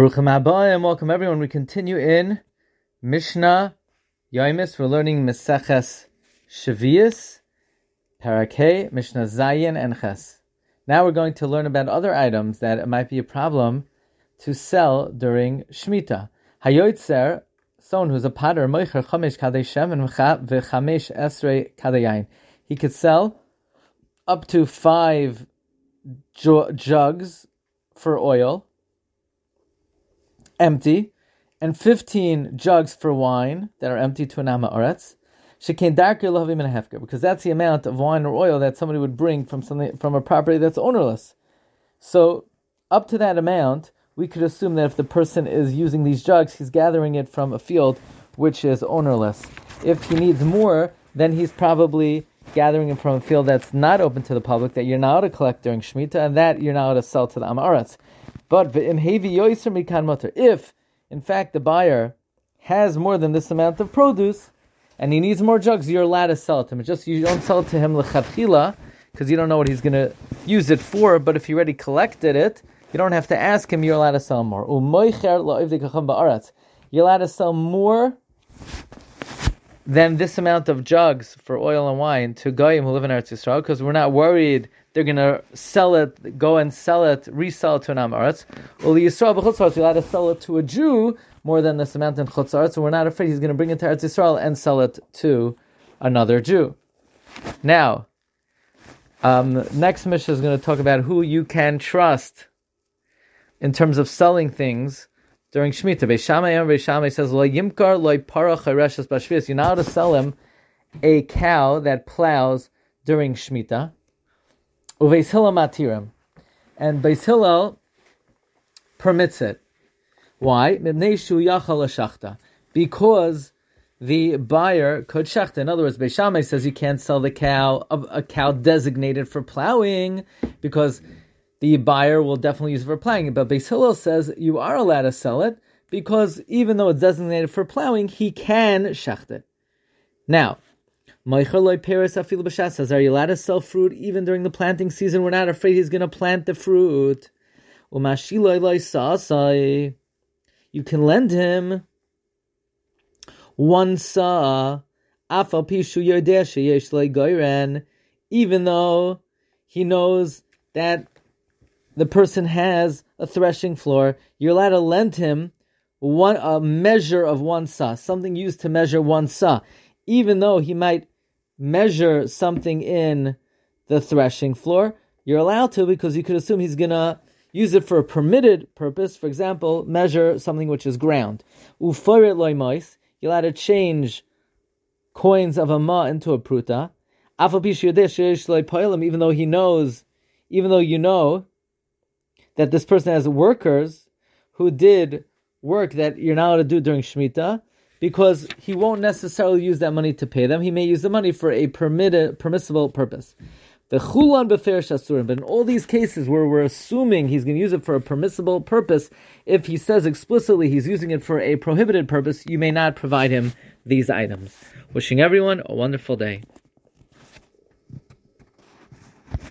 Baruchim and welcome everyone. We continue in Mishnah Yoimis. We're learning Meseches Shavias, Parakeh, Mishnah Zayin, and Ches. Now we're going to learn about other items that it might be a problem to sell during Shemitah. Hayoitzer, someone who's a potter, Moicher Chamesh Kadei Shem and V'chamesh Esrei Kadeyain. He could sell up to five jugs for oil empty, and 15 jugs for wine that are empty to an Oretz. Because that's the amount of wine or oil that somebody would bring from something from a property that's ownerless. So, up to that amount, we could assume that if the person is using these jugs, he's gathering it from a field which is ownerless. If he needs more, then he's probably gathering it from a field that's not open to the public, that you're not allowed to collect during Shemitah, and that you're not allowed to sell to the Amaretz. But if, in fact, the buyer has more than this amount of produce and he needs more jugs, you're allowed to sell it to him. It's just you don't sell it to him lechatchila because you don't know what he's going to use it for. But if he already collected it, you don't have to ask him. You're allowed to sell more. You're allowed to sell more than this amount of jugs for oil and wine to goyim who live in Eretz Yisrael because we're not worried they're going to sell it, go and sell it, resell it to an Amaretz. Uli Yisrael b'chutzarts, you're allowed to sell it to a Jew more than this amount in chutzarts, so we're not afraid he's going to bring it to Eretz Yisrael and sell it to another Jew. Now, um, next Mishnah is going to talk about who you can trust in terms of selling things during Shemitah. Beis Shammai and says, Lo yimkar lo para chareshes bashvias. You're not allowed to sell him a cow that plows during Shemitah. Uveis matirim. And Beis Hillel permits it. Why? Because the buyer could shachta. In other words, Beis Shammai says you can't sell the cow, a cow designated for plowing, because the buyer will definitely use it for plowing. But Beis Hillel says you are allowed to sell it, because even though it's designated for plowing, he can shacht it. Now, Meichelai Paris Aphilobashah says, Are you allowed to sell fruit even during the planting season? We're not afraid he's going to plant the fruit. You can lend him one sa, even though he knows that the person has a threshing floor, you're allowed to lend him one a measure of one sa, something used to measure one sa, even though he might measure something in the threshing floor, you're allowed to because you could assume he's to use it for a permitted purpose. For example, measure something which is ground. Uforit loimois, you're allowed to change coins of a ma into a pruta. Even though he knows, even though you know that this person has workers who did work that you're not allowed to do during Shemitah, because he won't necessarily use that money to pay them. He may use the money for a permitted, permissible purpose. The chulan befer shasurim. But in all these cases where we're assuming he's going to use it for a permissible purpose, if he says explicitly he's using it for a prohibited purpose, you may not provide him these items. Wishing everyone a wonderful day.